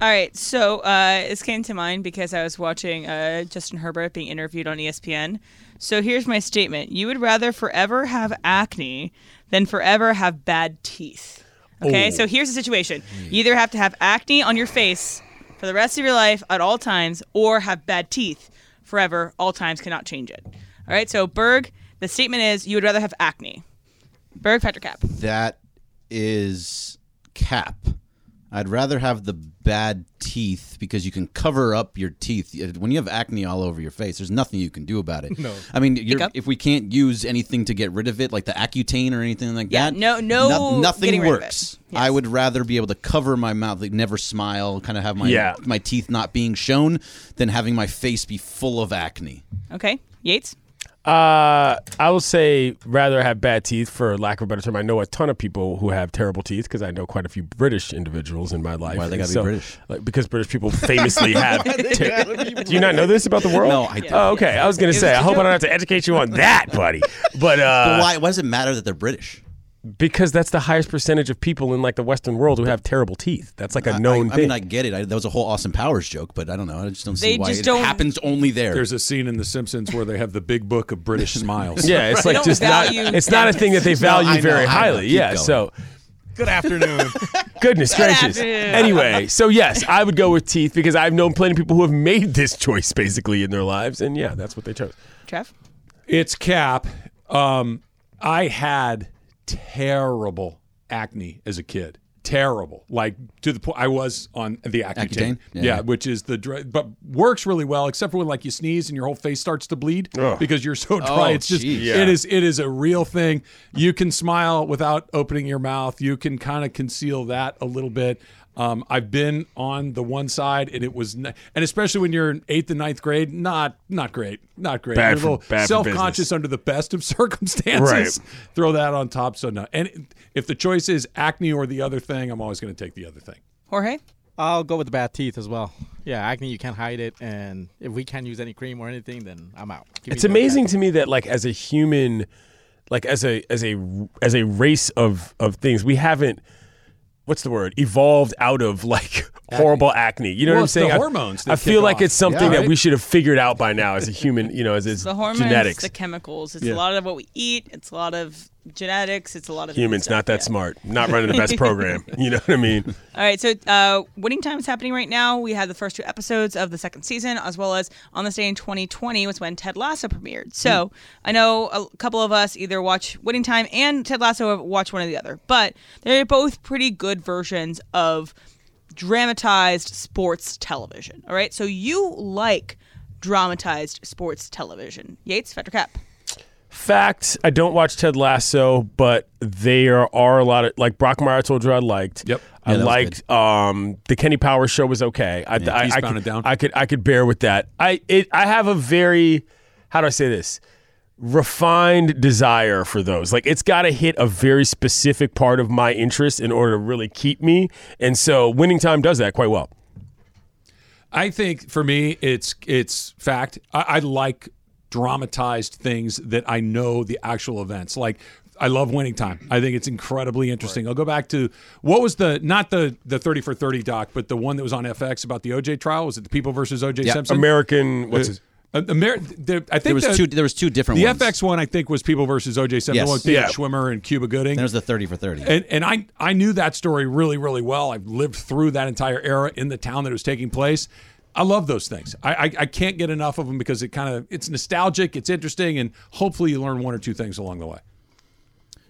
All right, so uh, this came to mind because I was watching uh, Justin Herbert being interviewed on ESPN. So here's my statement: You would rather forever have acne than forever have bad teeth. Okay, Oh. so here's the situation: you either have to have acne on your face for the rest of your life at all times, or have bad teeth forever. All times cannot change it. All right, so Berg, the statement is you would rather have acne. Berg, Fact or Cap. That is cap. I'd rather have the bad teeth because you can cover up your teeth. Uh, when you have acne all over your face, there's nothing you can do about it. [LAUGHS] No. I mean, you're, if we can't use anything to get rid of it, like the Accutane or anything like Yeah, that, no- no no- nothing getting rid of it. works. I would rather be able to cover my mouth, like never smile, kind of have my Yeah. my teeth not being shown, than having my face be full of acne. Okay, Yates. Uh, I will say rather have bad teeth for lack of a better term. I know a ton of people who have terrible teeth because I know quite a few British individuals in my life. Why they gotta be British? Like, because British people famously [LAUGHS] have. ter- Do you not know this about the world? No, I don't. Oh, okay. I was gonna say. I hope I don't have to educate you on that, buddy. But uh, but why, why does it matter that they're British? Because that's the highest percentage of people in like the Western world who have terrible teeth. That's like a known I, I thing. mean, I get it. I, that was a whole Austin Powers joke, but I don't know. I just don't see They why just it don't- happens only there. There's a scene in The Simpsons where they have the big book of British [LAUGHS] smiles. yeah, it's like don't just not. value It's not a thing that they value I know, very I know. highly. Keep Yeah. going. So Good afternoon. [LAUGHS] Goodness gracious. afternoon. Anyway, so yes, I would go with teeth because I've known plenty of people who have made this choice basically in their lives, and yeah, that's what they chose. Trev? It's Cap. Um, I had terrible acne as a kid. Terrible, like to the point I was on the Accutane, Accutane? Yeah. Yeah. which is the dry, but works really well, except for when like you sneeze and your whole face starts to bleed Ugh. because you're so dry. Oh, it's just geez. Yeah. it is it is a real thing. You can smile without opening your mouth. You can kind of conceal that a little bit. Um, I've been on the one side, and it was, n- and especially when you're in eighth and ninth grade, not not great, not great. Bad you're a for- little bad self-conscious business. under the best of [LAUGHS] circumstances. Right. Throw that on top. So no. And if the choice is acne or the other thing, I'm always going to take the other thing. Jorge? I'll go with the bad teeth as well. Yeah, acne you can't hide it, and if we can't use any cream or anything, then I'm out. Give It's amazing to me that like as a human, like as a as a as a race of of things, we haven't. What's the word? Evolved out of like horrible acne. You know Well, what I'm it's the saying? I- hormones I, feel like off. it's something Yeah, that we should have figured out by now as a human. You know, as, as The hormones, genetics. the chemicals. It's Yeah. a lot of what we eat. It's a lot of genetics. It's a lot of Humans stuff, not that yeah. smart, not running the best [LAUGHS] program. You know what I mean? All right, so uh, Winning Time is happening right now. We have the first two episodes of the second season, as well as On This Day in 2020 was when Ted Lasso premiered. So I know a couple of us either watch Winning Time and Ted Lasso watched one or the other, but they're both pretty good versions of dramatized sports television. All right, so you like dramatized sports television. Yates, Fact or Cap. Fact, I don't watch Ted Lasso, but there are a lot of like Brockmire told you I liked. Yep. I Yeah, liked um, the Kenny Power show was okay. I, I, I, Eastbound could, Down. I could I could bear with that. I it I have a very how do I say this? refined desire for those. Like it's got to hit a very specific part of my interest in order to really keep me. And so winning time does that quite well. I think for me, it's it's fact. I, I like dramatized things that I know the actual events. Like I love winning time. I think it's incredibly interesting. I'll go back to what was the not the the thirty for thirty doc, but the one that was on FX about the OJ trial. Was it the People versus OJ Yeah, Simpson? American- what's Uh, his- uh, Amer- the, I think There was the- two- there was two different The ones. FX one I think was People versus OJ Simpson. Yes. One with Yeah. Schwimmer and Cuba Gooding. There's the 30 for 30. And and I I knew that story really really well. I've lived through that entire era in the town that it was taking place. I love those things. I I, I can't get enough of them because it kind of it's nostalgic, it's interesting, and hopefully you learn one or two things along the way.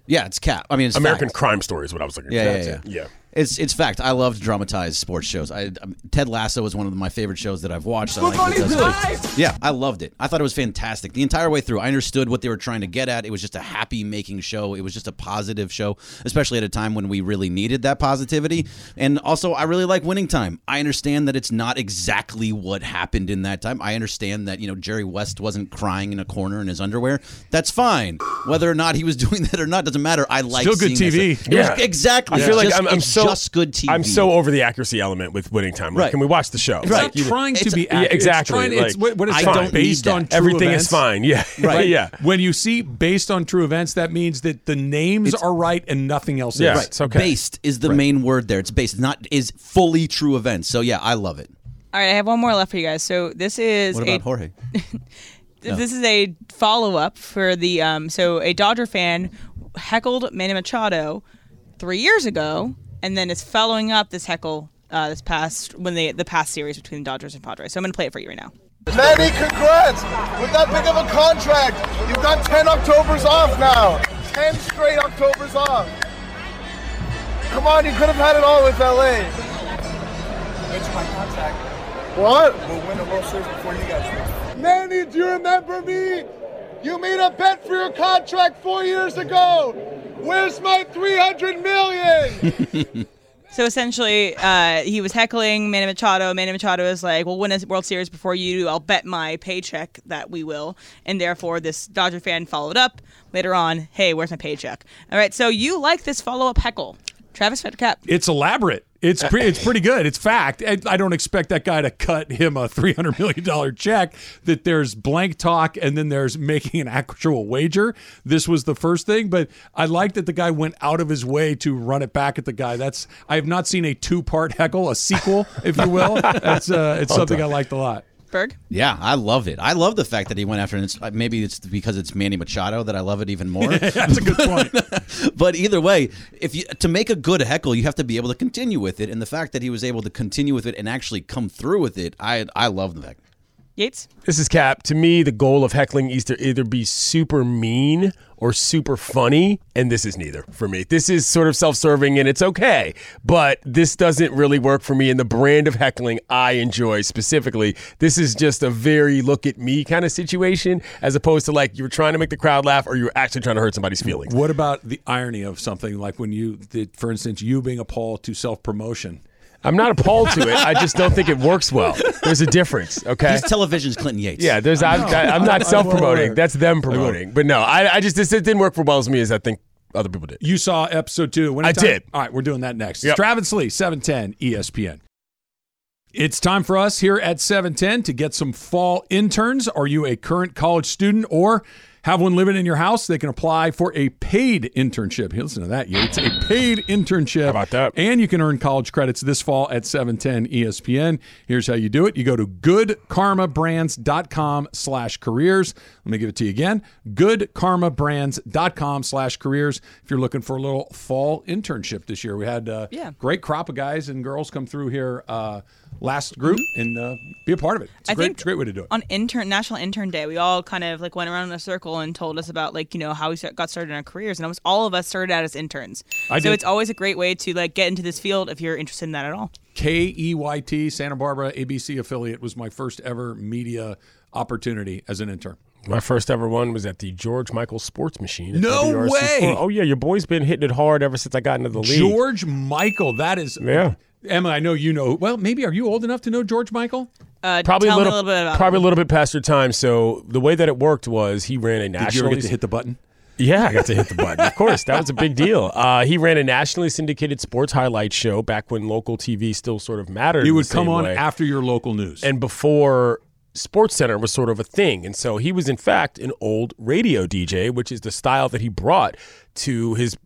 Yeah, it's cap. I mean, it's American fact. Crime Story is what I was looking Yeah, for. yeah, That's yeah. it. yeah. It's it's fact. I loved dramatized sports shows. I um, Ted Lasso was one of my favorite shows that I've watched. I like because- yeah, I loved it. I thought it was fantastic the entire way through. I understood what they were trying to get at. It was just a happy making show. It was just a positive show, especially at a time when we really needed that positivity. And also, I really like Winning Time. I understand that it's not exactly what happened in that time. I understand that you know Jerry West wasn't crying in a corner in his underwear. That's fine. Whether or not he was [LAUGHS] doing that or not doesn't matter. I like Still good TV. stuff. It was- exactly. I feel like Just- I'm, I'm it's so just good TV. I'm so over the accuracy element with winning time. Like, Right. Can we watch the show? It's Like, not you know- trying to It's- be yeah, accurate. It's exactly, trying- it's, like, what, what is I it? don't based need on that. true Everything events? is fine. Yeah. [LAUGHS] Right. yeah. When you see based on true events, that means that the names are right and nothing else Yeah. is. Right. It's okay. Based is the main word there. It's based. Not is fully true events. So yeah, I love it. All right, I have one more left for you guys. So this is What a about Jorge? [LAUGHS] This is a follow up for the um. So a Dodger fan heckled Manny Machado three years ago, and then is following up this heckle uh, this past when they the past series between the Dodgers and Padres. So I'm gonna play it for you right now. Manny, congrats! With that big of a contract, you've got 10 Octobers off now. 10 straight Octobers off. Come on, you could have had it all with LA. It's my contract. What? We'll win the World Series before you guys do. Manny, do you remember me? You made a bet for your contract four years ago. Where's my 300 million? [LAUGHS] So essentially, uh, he was heckling Manny Machado. Manny Machado is like, "We'll win a World Series before you do. I'll bet my paycheck that we will." And therefore, this Dodger fan followed up later on. Hey, where's my paycheck? All right. So you like this follow up heckle, Travis Fact or Cap? It's elaborate. It's pre- it's pretty good. It's fact. I, I don't expect that guy to cut him a three hundred million dollar check. That there's blank talk and then there's making an actual wager. This was the first thing, but I like that the guy went out of his way to run it back at the guy. That's I have not seen a two part heckle, a sequel, if you will. That's uh, it's something I liked a lot. Berg? Yeah, I love it. I love the fact that he went after it. And it's, uh, maybe it's because it's Manny Machado that I love it even more. [LAUGHS] That's a good point. [LAUGHS] but either way, if you to make a good heckle, you have to be able to continue with it. And the fact that he was able to continue with it and actually come through with it, I I love the fact. Yates? This is Cap. To me, the goal of heckling is to either be super mean or super funny, and this is neither for me. This is sort of self serving and it's okay, but this doesn't really work for me. And the brand of heckling I enjoy specifically, this is just a very look at me kind of situation as opposed to like you're trying to make the crowd laugh or you're actually trying to hurt somebody's feelings. What about the irony of something like when you, did, for instance, you being appalled to self promotion? I'm not appalled to it. I just don't think it works well. There's a difference, okay? He's television's Clinton Yates. Yeah, there's. I'm, I'm not self promoting. That's them promoting. But no, I, I just this it didn't work for well as me as I think other people did. You saw episode two. When I time- did. All right, we're doing that next. Yep. Travis Lee, 710 ESPN. It's time for us here at 710 to get some fall interns. Are you a current college student or have one living in your house? They can apply for a paid internship. Hey, listen to that, Yates. A paid internship. How about that? And you can earn college credits this fall at 710 ESPN. Here's how you do it. You go to goodkarmabrands.com slash careers. Let me give it to you again. Goodkarmabrands.com slash careers. If you're looking for a little fall internship this year, we had a Yeah. great crop of guys and girls come through here uh, last group and uh, be a part of it. It's a I great, think great way to do it. On intern National Intern Day, we all kind of like went around in a circle and told us about like you know how we start- got started in our careers, and almost all of us started out as interns. I so did. it's always a great way to like get into this field if you're interested in that at all. K E Y T, Santa Barbara ABC affiliate, was my first ever media opportunity as an intern. My first ever one was at the George Michael Sports Machine. at No WRC4. way! Oh yeah, your boy's been hitting it hard ever since I got into the league. George Michael, that is. Yeah. Emma, I know you know. Well, maybe are you old enough to know George Michael? Uh, probably tell a me little, a little bit about probably him. a little bit past your time. So the way that it worked was he ran a national. Did you national. ever get to hit the button? Yeah, I got to hit the button. Of course, that was a big deal. Uh, he ran a nationally syndicated sports highlight show back when local TV still sort of mattered. He would the come on way. after your local news. and before Sports Center was sort of a thing. And so he was in fact an old radio DJ, which is the style that he brought to his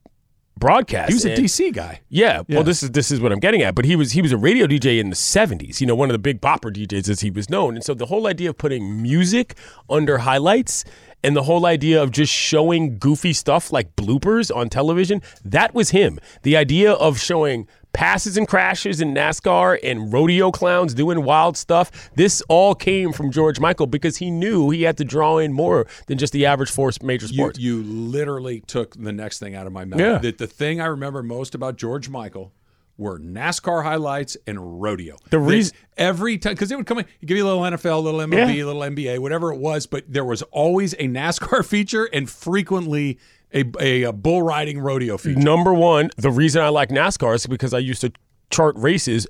broadcast. he was a And- DC guy. yeah, Yeah. well, this is this is what I'm getting at. But he was he was a radio DJ in the '70s. You know, one of the big bopper DJs as he was known. And so the whole idea of putting music under highlights and the whole idea of just showing goofy stuff like bloopers on television that was him. The idea of showing passes and crashes in NASCAR and rodeo clowns doing wild stuff. This all came from George Michael because he knew he had to draw in more than just the average force major sports. you literally took the next thing out of my mouth. Yeah. The, the thing I remember most about George Michael were NASCAR highlights and rodeo. The reason- every time because it would come in, give you a little NFL, a little MLB, Yeah. little NBA, whatever it was, but there was always a NASCAR [LAUGHS] feature and frequently a, a, a bull riding rodeo feature. Number one, the reason I like NASCAR is because I used to chart races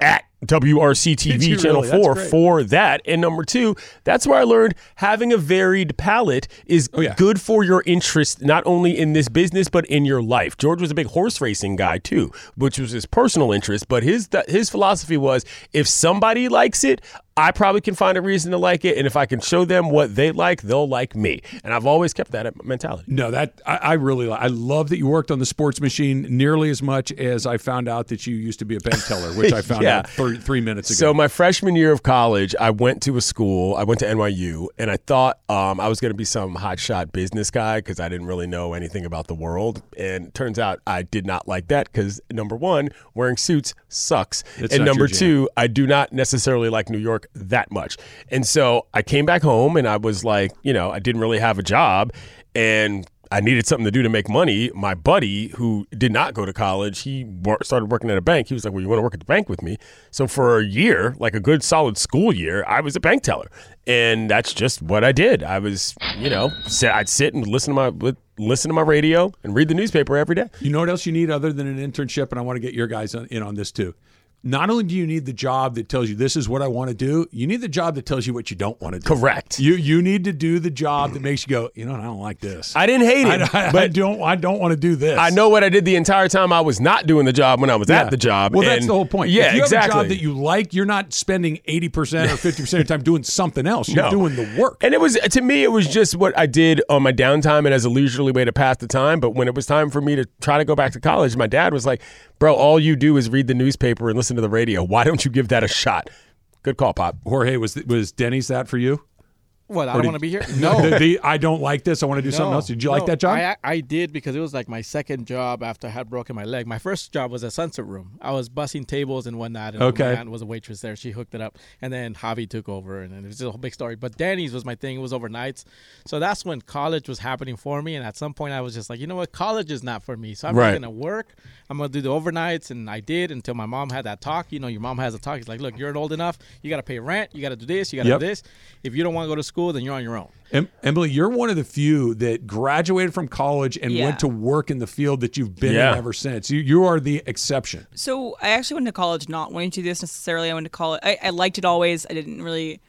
at WRC TV [LAUGHS] Channel really? 4 for that. And number two, that's where I learned having a varied palette is Oh, yeah. good for your interest, not only in this business, but in your life. George was a big horse racing guy too, which was his personal interest. But his, his philosophy was if somebody likes it, I probably can find a reason to like it. And if I can show them what they like, they'll like me. And I've always kept that mentality. No, that I, I really I love that you worked on the sports machine nearly as much as I found out that you used to be a bank teller, which I [LAUGHS] found Yeah. out three, three minutes ago. So my freshman year of college, I went to a school. I went to NYU, and I thought um, I was going to be some hotshot business guy because I didn't really know anything about the world. And turns out I did not like that because number one, wearing suits sucks, It's and number two, I do not necessarily like New York that much. And so I came back home, and I was like, you know, I didn't really have a job, and I needed something to do to make money. My buddy, who did not go to college, he wor- started working at a bank. He was like, "Well, you want to work at the bank with me?" So for a year, like a good solid school year, I was a bank teller, and that's just what I did. I was, you know, sit, I'd sit and listen to my listen to my radio and read the newspaper every day. You know what else you need other than an internship? And I want to get your guys in on this too. Not only do you need the job that tells you this is what I want to do, you need the job that tells you what you don't want to do. Correct. You you need to do the job that makes you go, you know, what, I don't like this. I didn't hate it, I, [LAUGHS] I- but I don't I don't want to do this. I know what I did the entire time I was not doing the job when I was Yeah. at the job. Well, that's the whole point. Yeah, if you exactly. have a job that you like, you're not spending 80% or [LAUGHS] 50% of your time doing something else. You're No. doing the work. And it was to me, it was just what I did on my downtime and as a leisurely way to pass the time. But when it was time for me to try to go back to college, my dad was like, "Bro, all you do is read the newspaper and listen to the radio. Why don't you give that a shot?" Good call, Pop. Jorge, was was Denny's that for you? What? I don't want to be here. No, [LAUGHS] No, the, the I don't like this. I want to do something else. Did you like that job? I, I did because it was like my second job after I had broken my leg. My first job was at Sunset Room. I was bussing tables and whatnot. And Okay. My aunt was a waitress there. She hooked it up. And then Javi took over. And it was just a whole big story. But Denny's was my thing. It was overnights. So that's when college was happening for me. And at some point, I was just like, you know what? College is not for me. So I'm Right. to work. I'm going to do the overnights. And I did until my mom had that talk. You know, your mom has a talk. It's like, look, you're old enough. You got to pay rent. You got to do this. You got to Yep. do this. If you don't want to go to school, then you're on your own. Em- Emily, you're one of the few that graduated from college and Yeah. went to work in the field that you've been Yeah. in ever since. You you are the exception. So I actually went to college not wanting to do this necessarily. I went to college. I, I liked it always. I didn't really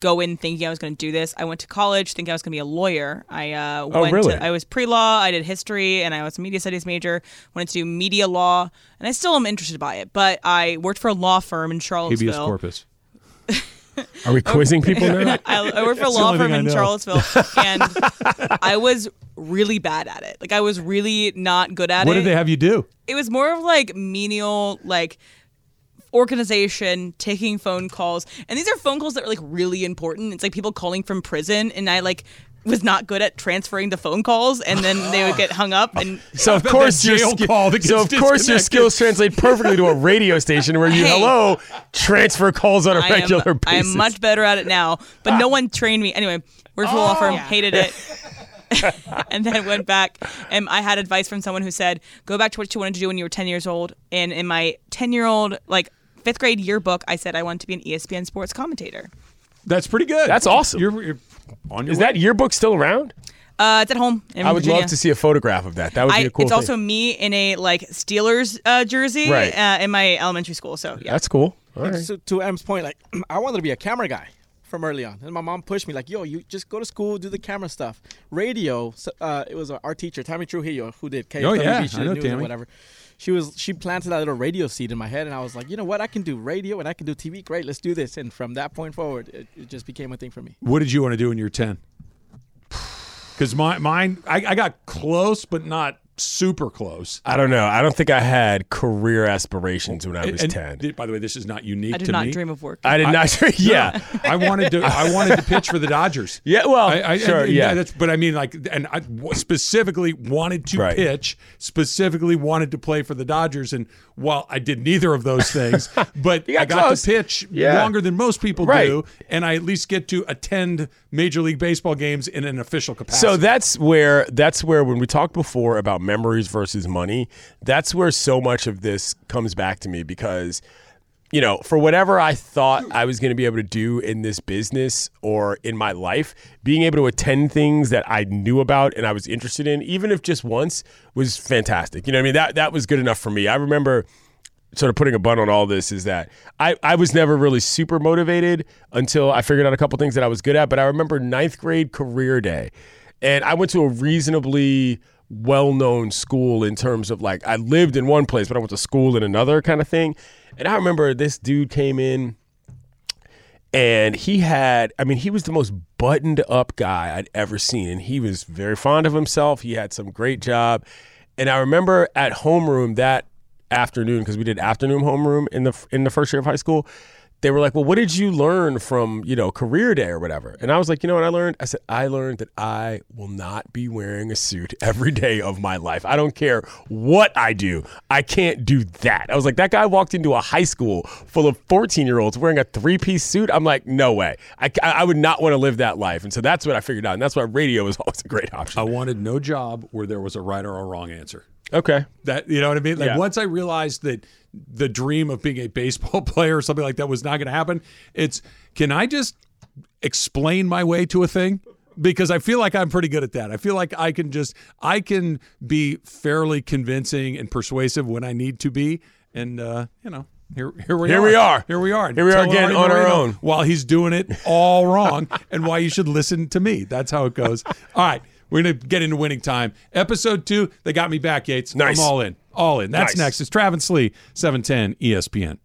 go in thinking I was going to do this. I went to college thinking I was going to be a lawyer. I uh, Oh, went. really? To, I was pre-law. I did history, and I was a media studies major. Wanted to do media law, and I still am interested by it. But I worked for a law firm in Charlottesville. Habeas corpus. [LAUGHS] [LAUGHS] Are we quizzing people now? [LAUGHS] I, I worked for a law firm in. Charlottesville, [LAUGHS] and I was really bad at it. Like I was really not good at What it. What did they have you do? it was more of like menial like organization taking phone calls and these are phone calls that are like really important it's like people calling from prison and i like was not good at transferring the phone calls and then they would get hung up and [LAUGHS] So [LAUGHS] of course your jail ski- call so of course your skills translate perfectly to a radio station where you [LAUGHS] Hey. hello transfer calls on a I am, basis. I'm much better at it now but no one trained me anyway worked for a law oh, firm hated it and then went back and I had advice from someone who said go back to what you wanted to do when you were 10 years old and in my 10 year old like fifth grade yearbook I said I wanted to be an ESPN sports commentator That's pretty good. That's awesome. You're, you're on your Is way. that yearbook still around? uh, it's at home in I would Virginia. love to see a photograph of that. That would be I, a cool it's thing. also me in a like Steelers uh, jersey Right. uh, in my elementary school. So yeah, That's cool. All right. So to M's point, like [CLEARS THROAT] I wanted to be a camera guy from early on, and my mom pushed me like, "Yo, you just go to school, do the camera stuff." Radio, so, uh, it was our teacher Tammy Trujillo who did KFWB Oh, yeah, she I did know news Tammy. or whatever. She was she planted that little radio seed in my head, and I was like, you know what, I can do radio and I can do TV. Great, let's do this. And from that point forward, it, it just became a thing for me. What did you want to do when you were 10? Because [SIGHS] my, mine, I, I got close, but not super close. I don't know. I don't think I had career aspirations when I was And- 10. and by the way, this is not unique to me. I did to not me. dream of work. I did not. [LAUGHS] yeah. I wanted to. I wanted to pitch for the Dodgers. [LAUGHS] Yeah, well, I, I, sure, and- yeah. That's, but I mean, like, and I specifically wanted to Right. pitch. Specifically wanted to play for the Dodgers. And while I did neither of those things, [LAUGHS] but got I got close. to pitch Yeah. longer than most people Right. do, and I at least get to attend Major League Baseball games in an official capacity. So that's where that's where when we talked before about memories versus money, that's where so much of this comes back to me because you know, for whatever I thought I was going to be able to do in this business or in my life, being able to attend things that I knew about and I was interested in, even if just once, was fantastic. You know I mean? That that was good enough for me. I remember sort of putting a bun on all this is that I, I was never really super motivated until I figured out a couple things that I was good at. But I remember ninth grade career day, and I went to a reasonably well known school in terms of like I lived in one place, but I went to school in another kind of thing. And I remember this dude came in and he had i mean he was the most buttoned up guy i'd ever seen and he was very fond of himself he had some great job and i remember at homeroom that afternoon because we did afternoon homeroom in the in the first year of high school they were like well what did you learn from you know career day or whatever? And i was like you know what i learned? I said i learned that i will not be wearing a suit [LAUGHS] every day of my life. I don't care what i do. I can't do that. I was like that guy walked into a high school full of 14 year olds wearing a three-piece suit? I'm like no way. I, I would not want to live that life. And so that's what i figured out and that's why radio was [LAUGHS] always a great option. I wanted no job where there was a right or a wrong answer. Okay That you know what I mean? Like Yeah. once I realized that the dream of being a baseball [LAUGHS] player or something like that was not going to happen, it's can I just explain my way to a thing? because I feel like I'm pretty good at that. I feel like I can just I can be fairly convincing and persuasive when I need to be, and uh, you know. Here, here we Here are. we are. Here we are. Here we are again on our own. While he's doing it all wrong, [LAUGHS] and why you should listen to me. That's how it goes. All right, we're gonna get into winning time. Episode two. They got me back, Yates. Nice. I'm all in. All in. That's Nice. next. It's Travis Lee, seven ten ESPN.